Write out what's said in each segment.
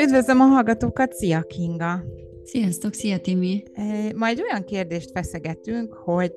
Üdvözlöm a hallgatókat, szia Kinga! Sziasztok, szia Timi! Majd olyan kérdést feszegetünk, hogy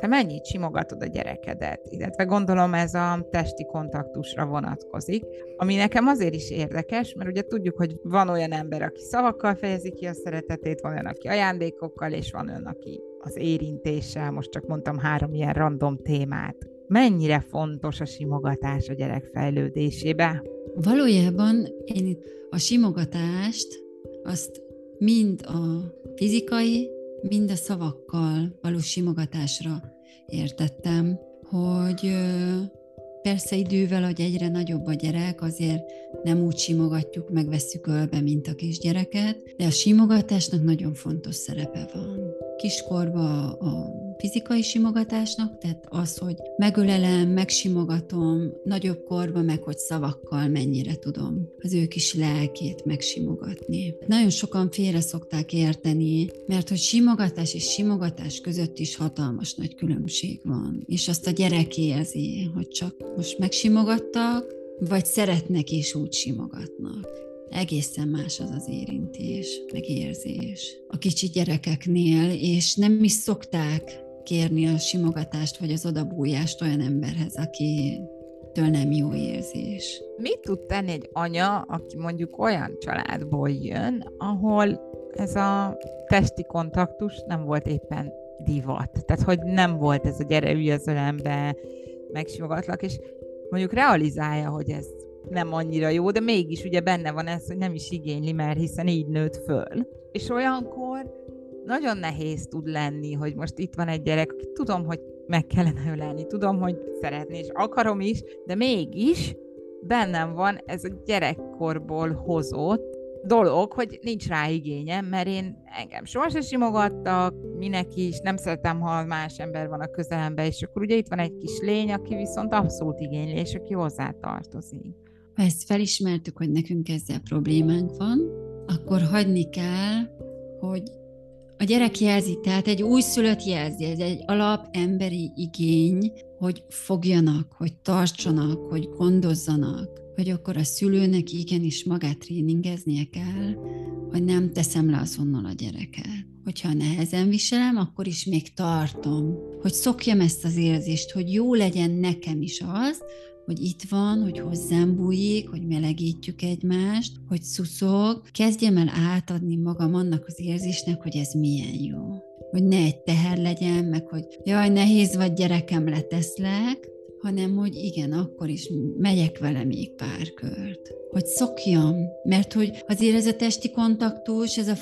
te mennyit simogatod a gyerekedet, illetve gondolom ez a testi kontaktusra vonatkozik, ami nekem azért is érdekes, mert ugye tudjuk, hogy van olyan ember, aki szavakkal fejezi ki a szeretetét, van olyan, aki ajándékokkal, és van olyan, aki az érintéssel, most csak mondtam három ilyen random témát. Mennyire fontos a simogatás a gyerek fejlődésébe? Valójában én a simogatást azt mind a fizikai, mind a szavakkal való simogatásra értettem, hogy persze idővel, hogy egyre nagyobb a gyerek, azért nem úgy simogatjuk, megvesszük ölbe, mint a kisgyereket, de a simogatásnak nagyon fontos szerepe van. Kiskorba a fizikai simogatásnak, tehát az, hogy megölelem, megsimogatom, nagyobb korban meg, hogy szavakkal mennyire tudom az ő kis lelkét megsimogatni. Nagyon sokan félre szokták érteni, mert hogy simogatás és simogatás között is hatalmas nagy különbség van. És azt a gyerek érzi, hogy csak most megsimogattak, vagy szeretnek és úgy simogatnak egészen más az az érintés, meg érzés a kicsi gyerekeknél, és nem is szokták kérni a simogatást vagy az odabújást olyan emberhez, aki től nem jó érzés. Mit tud tenni egy anya, aki mondjuk olyan családból jön, ahol ez a testi kontaktus nem volt éppen divat. Tehát, hogy nem volt ez a gyere, ülj az ölembe, megsimogatlak, és mondjuk realizálja, hogy ez nem annyira jó, de mégis ugye benne van ez, hogy nem is igényli, mert hiszen így nőtt föl. És olyankor nagyon nehéz tud lenni, hogy most itt van egy gyerek, aki tudom, hogy meg kellene ölelni, tudom, hogy szeretni, és akarom is, de mégis bennem van ez a gyerekkorból hozott dolog, hogy nincs rá igényem, mert én engem sohasem simogattak, minek is, nem szeretem, ha más ember van a közelemben, és akkor ugye itt van egy kis lény, aki viszont abszolút igényli, és aki hozzá tartozik. Ha ezt felismertük, hogy nekünk ezzel problémánk van, akkor hagyni kell, hogy a gyerek jelzi, tehát egy újszülött jelzi, ez egy alap emberi igény, hogy fogjanak, hogy tartsanak, hogy gondozzanak, hogy akkor a szülőnek igenis magát tréningeznie kell, hogy nem teszem le azonnal a gyereket. Hogyha nehezen viselem, akkor is még tartom, hogy szokjam ezt az érzést, hogy jó legyen nekem is az, hogy itt van, hogy hozzám bújik, hogy melegítjük egymást, hogy szuszog, kezdjem el átadni magam annak az érzésnek, hogy ez milyen jó. Hogy ne egy teher legyen, meg hogy jaj, nehéz vagy gyerekem, leteszlek, hanem hogy igen, akkor is megyek vele még pár kört. Hogy szokjam, mert hogy azért ez a testi kontaktus, ez a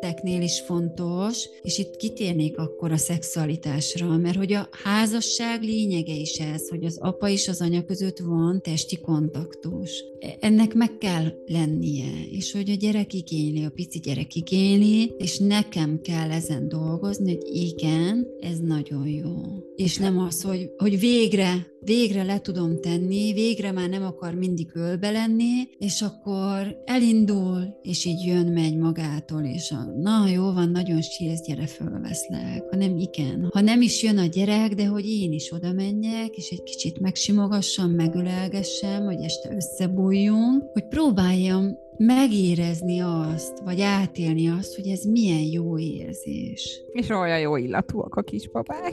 felnőtteknél is fontos, és itt kitérnék akkor a szexualitásra, mert hogy a házasság lényege is ez, hogy az apa és az anya között van testi kontaktus. Ennek meg kell lennie, és hogy a gyerek igényli, a pici gyerek igényli, és nekem kell ezen dolgozni, hogy igen, ez nagyon jó. És nem az, hogy, hogy végre végre le tudom tenni, végre már nem akar mindig ölbe lenni, és akkor elindul, és így jön, megy magától, és a, na jó van, nagyon sírsz, gyere, fölveszlek, hanem igen. Ha nem is jön a gyerek, de hogy én is oda menjek, és egy kicsit megsimogassam, megölelgessem, hogy este összebújjunk, hogy próbáljam megérezni azt, vagy átélni azt, hogy ez milyen jó érzés. És olyan jó illatúak a kisbabák.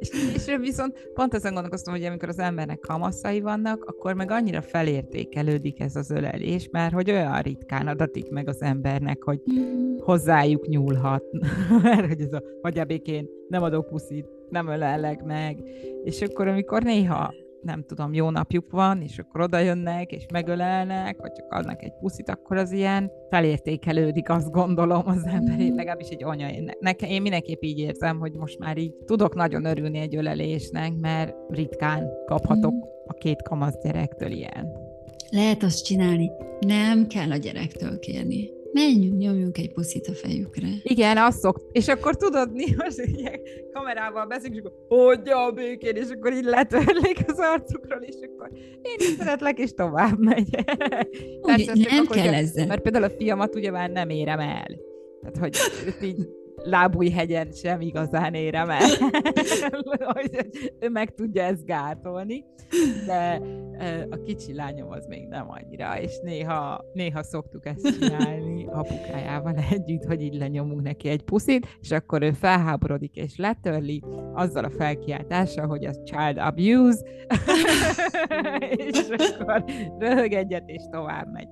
És, és viszont pont ezen gondolkoztam, hogy amikor az embernek kamaszai vannak, akkor meg annyira felértékelődik ez az ölelés, mert hogy olyan ritkán adatik meg az embernek, hogy hozzájuk nyúlhat. mert hogy ez a hagyjabékén nem adok puszit, nem ölellek meg. És akkor, amikor néha nem tudom, jó napjuk van, és akkor oda jönnek, és megölelnek, vagy csak adnak egy puszit, akkor az ilyen felértékelődik, azt gondolom az ember, én legalábbis egy anya. Én, nekem, én mindenképp így érzem, hogy most már így tudok nagyon örülni egy ölelésnek, mert ritkán kaphatok mm. a két kamasz gyerektől ilyen. Lehet azt csinálni, nem kell a gyerektől kérni menjünk, nyomjunk egy puszit a fejükre. Igen, azt szok. És akkor tudod, mi most ugye kamerával beszélünk, és akkor hogy a békén, és akkor így letörlik az arcukról, és akkor én is szeretlek, és tovább megy. Úgy, nem akkor, kell ezzel. Mert például a fiamat ugye már nem érem el. Tehát, hogy így lábújhegyen sem igazán érem el, hogy ő meg tudja ezt gátolni, de a kicsi lányom az még nem annyira, és néha, néha szoktuk ezt csinálni apukájával együtt, hogy így lenyomunk neki egy puszit, és akkor ő felháborodik és letörli azzal a felkiáltással, hogy az child abuse, és akkor röhög egyet, és tovább megy.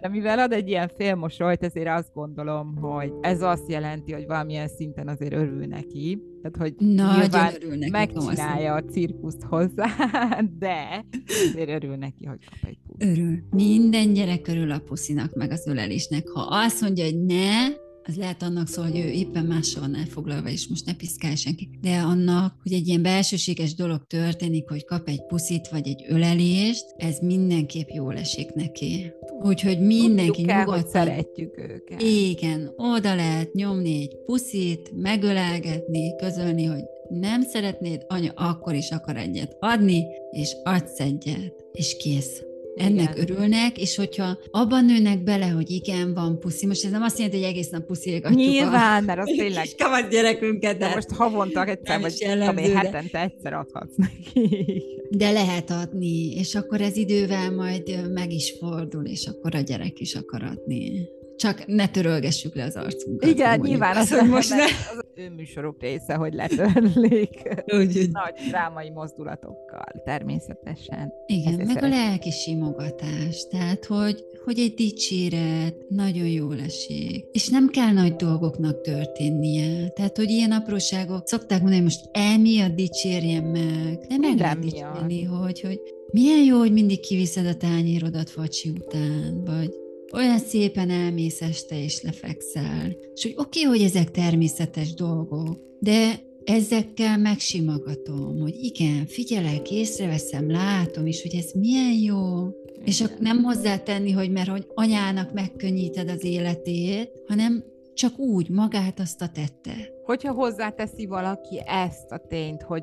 De mivel ad egy ilyen félmosolyt, ezért azt gondolom, hogy ez azt jelenti, hogy valamilyen szinten azért örül neki, tehát, hogy nyilván neki, megcsinálja a cirkuszt hozzá, de azért örül neki, hogy kap egy puszt. Örül. Minden gyerek örül a puszinak, meg az ölelésnek. Ha azt mondja, hogy ne, az lehet annak szól, hogy ő éppen mással van elfoglalva, és most ne piszkálj senki. De annak, hogy egy ilyen belsőséges dolog történik, hogy kap egy puszit vagy egy ölelést, ez mindenképp jól esik neki. Úgyhogy mindenki Tudjuk el, nyugodtan szeretjük őket. igen, oda lehet nyomni egy puszit, megölelgetni, közölni, hogy nem szeretnéd, anya akkor is akar egyet adni, és adsz egyet, és kész. Ennek Igen. örülnek, és hogyha abban nőnek bele, hogy igen, van puszi, most ez nem azt jelenti, hogy egész nap puszilgatjuk Nyilván, mert a az tényleg kis kamasz gyerekünket, de most havonta egyszer, vagy tudom hetente egyszer adhatsz neki. de lehet adni, és akkor ez idővel majd meg is fordul, és akkor a gyerek is akar adni. Csak ne törölgessük le az arcunkat. Igen, mondjuk nyilván az, hogy most ne. az ő műsoruk része, hogy letörlik Úgy, nagy drámai mozdulatokkal, természetesen. Igen, Ezért meg a szeretem. lelki simogatás, tehát hogy, hogy egy dicséret nagyon jól esik, és nem kell nagy dolgoknak történnie, tehát hogy ilyen apróságok, szokták mondani, hogy most emiatt dicsérjen meg, de meg lehet dicsérni, hogy, hogy milyen jó, hogy mindig kiviszed a tányérodat facsi után, vagy olyan szépen elmész este és lefekszel. És hogy oké, okay, hogy ezek természetes dolgok, de ezekkel megsimogatom, hogy igen, figyelek, észreveszem, látom is, hogy ez milyen jó, és akkor nem hozzátenni, hogy mert hogy anyának megkönnyíted az életét, hanem csak úgy, magát azt a tette. Hogyha hozzáteszi valaki ezt a tényt, hogy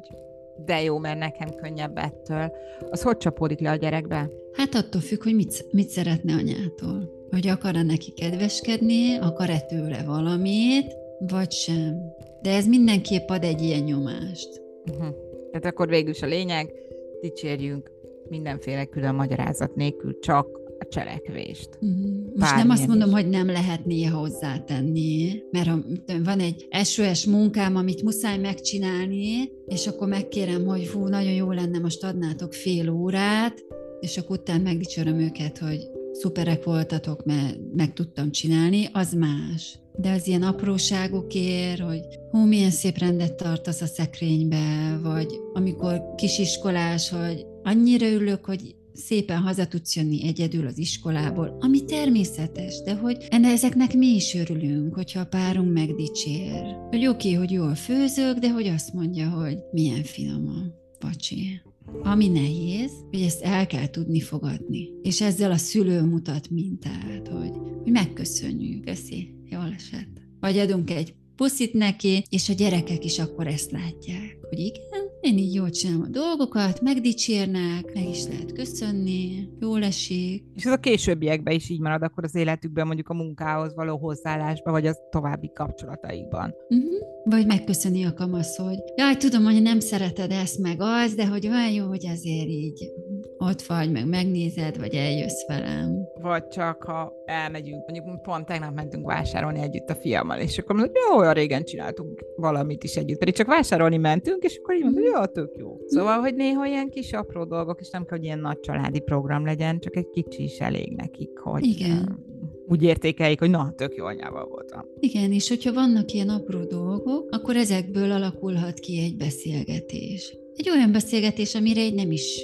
de jó, mert nekem könnyebb ettől, az hogy csapódik le a gyerekbe? Hát attól függ, hogy mit, mit szeretne anyától. Hogy akar-e neki kedveskedni, akar-e tőle valamit, vagy sem. De ez mindenképp ad egy ilyen nyomást. Uh-huh. Tehát akkor végül is a lényeg, dicsérjünk mindenféle külön magyarázat nélkül csak a cselekvést. Mhm. Most nem azt mondom, is. hogy nem lehet néha hozzátenni, mert ha van egy SOS munkám, amit muszáj megcsinálni, és akkor megkérem, hogy hú, nagyon jó lenne, most adnátok fél órát, és akkor utána megdicsöröm őket, hogy szuperek voltatok, mert meg tudtam csinálni, az más. De az ilyen apróságokért, hogy hú, milyen szép rendet tartasz a szekrénybe, vagy amikor kisiskolás, hogy annyira örülök, hogy szépen haza tudsz jönni egyedül az iskolából, ami természetes, de hogy ezeknek mi is örülünk, hogyha a párunk megdicsér. Hogy oké, okay, hogy jól főzök, de hogy azt mondja, hogy milyen finom pacsi. Ami nehéz, hogy ezt el kell tudni fogadni. És ezzel a szülő mutat mintát, hogy, hogy megköszönjük. Köszi, jól esett. Vagy adunk egy puszit neki, és a gyerekek is akkor ezt látják, hogy igen, én így jól csinálom a dolgokat, megdicsérnek, meg is lehet köszönni, jól esik. És ez a későbbiekben is így marad, akkor az életükben mondjuk a munkához való hozzáállásban, vagy az további kapcsolataikban. Uh-huh. Vagy megköszöni a kamasz, hogy jaj, tudom, hogy nem szereted ezt meg az, de hogy olyan jó, hogy azért így ott vagy, meg megnézed, vagy eljössz velem. Vagy csak, ha elmegyünk, mondjuk pont tegnap mentünk vásárolni együtt a fiammal, és akkor mondjuk, jó, olyan régen csináltunk valamit is együtt, pedig csak vásárolni mentünk, és akkor így mondta, jó, tök jó. Szóval, hogy néha ilyen kis apró dolgok, és nem kell, hogy ilyen nagy családi program legyen, csak egy kicsi is elég nekik, hogy Igen. ö, úgy értékeljék, hogy na, tök jó anyával voltam. Igen, és hogyha vannak ilyen apró dolgok, akkor ezekből alakulhat ki egy beszélgetés. Egy olyan beszélgetés, amire egy nem is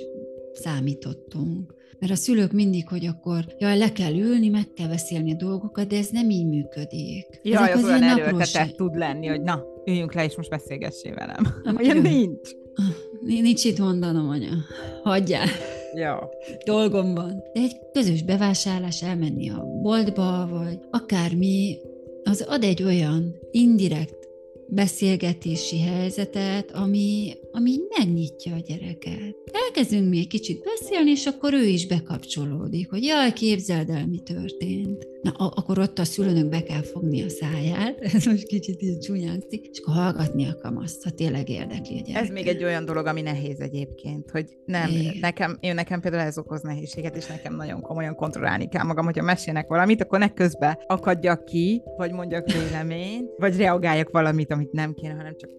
számítottunk. Mert a szülők mindig, hogy akkor jaj, le kell ülni, meg kell beszélni a dolgokat, de ez nem így működik. Jaj, Ezek az olyan ilyen erőltetett tud lenni, hogy na, üljünk le, és most beszélgessél velem. Ah, Olyan nincs. Nincs itt mondanom, anya. Hagyjál. Jó. dolgom van. De egy közös bevásárlás, elmenni a boltba, vagy akármi, az ad egy olyan indirekt beszélgetési helyzetet, ami, ami megnyitja a gyereket. Elkezdünk mi egy kicsit beszélni, és akkor ő is bekapcsolódik, hogy jaj, képzeld el, mi történt. Na, akkor ott a szülőnök be kell fogni a száját, ez most kicsit így csúnyánszik, és akkor hallgatni a kamaszt, ha tényleg érdekli a gyereket. Ez még egy olyan dolog, ami nehéz egyébként, hogy nem, Igen. nekem, én nekem például ez okoz nehézséget, és nekem nagyon komolyan kontrollálni kell magam, hogyha mesélnek valamit, akkor ne közben akadjak ki, vagy mondjak véleményt, vagy reagáljak valamit, amit nem kéne, hanem csak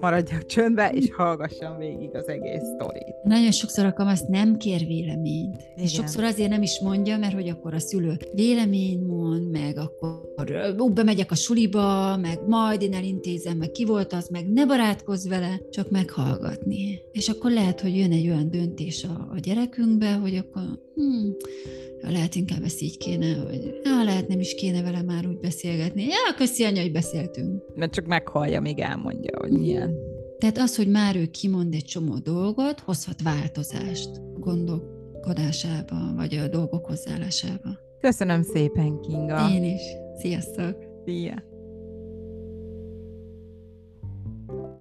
maradjak csöndbe, és hallgassam végig az egész sztorit. Nagyon sokszor a kamasz nem kér véleményt. Igen. És sokszor azért nem is mondja, mert hogy akkor a szülő vélemény mond, meg akkor ú, bemegyek a suliba, meg majd én elintézem, meg ki volt az, meg ne barátkozz vele, csak meghallgatni. És akkor lehet, hogy jön egy olyan döntés a, a gyerekünkbe, hogy akkor hmm, lehet inkább ezt így kéne, hogy ja, lehet nem is kéne vele már úgy beszélgetni. Ja, köszi anya, hogy beszéltünk. Mert csak meghallja, még elmondja, hogy milyen. Tehát az, hogy már ő kimond egy csomó dolgot, hozhat változást gondolkodásába, vagy a dolgok hozzáállásába. Köszönöm szépen, Kinga. Én is. Sziasztok! Szia!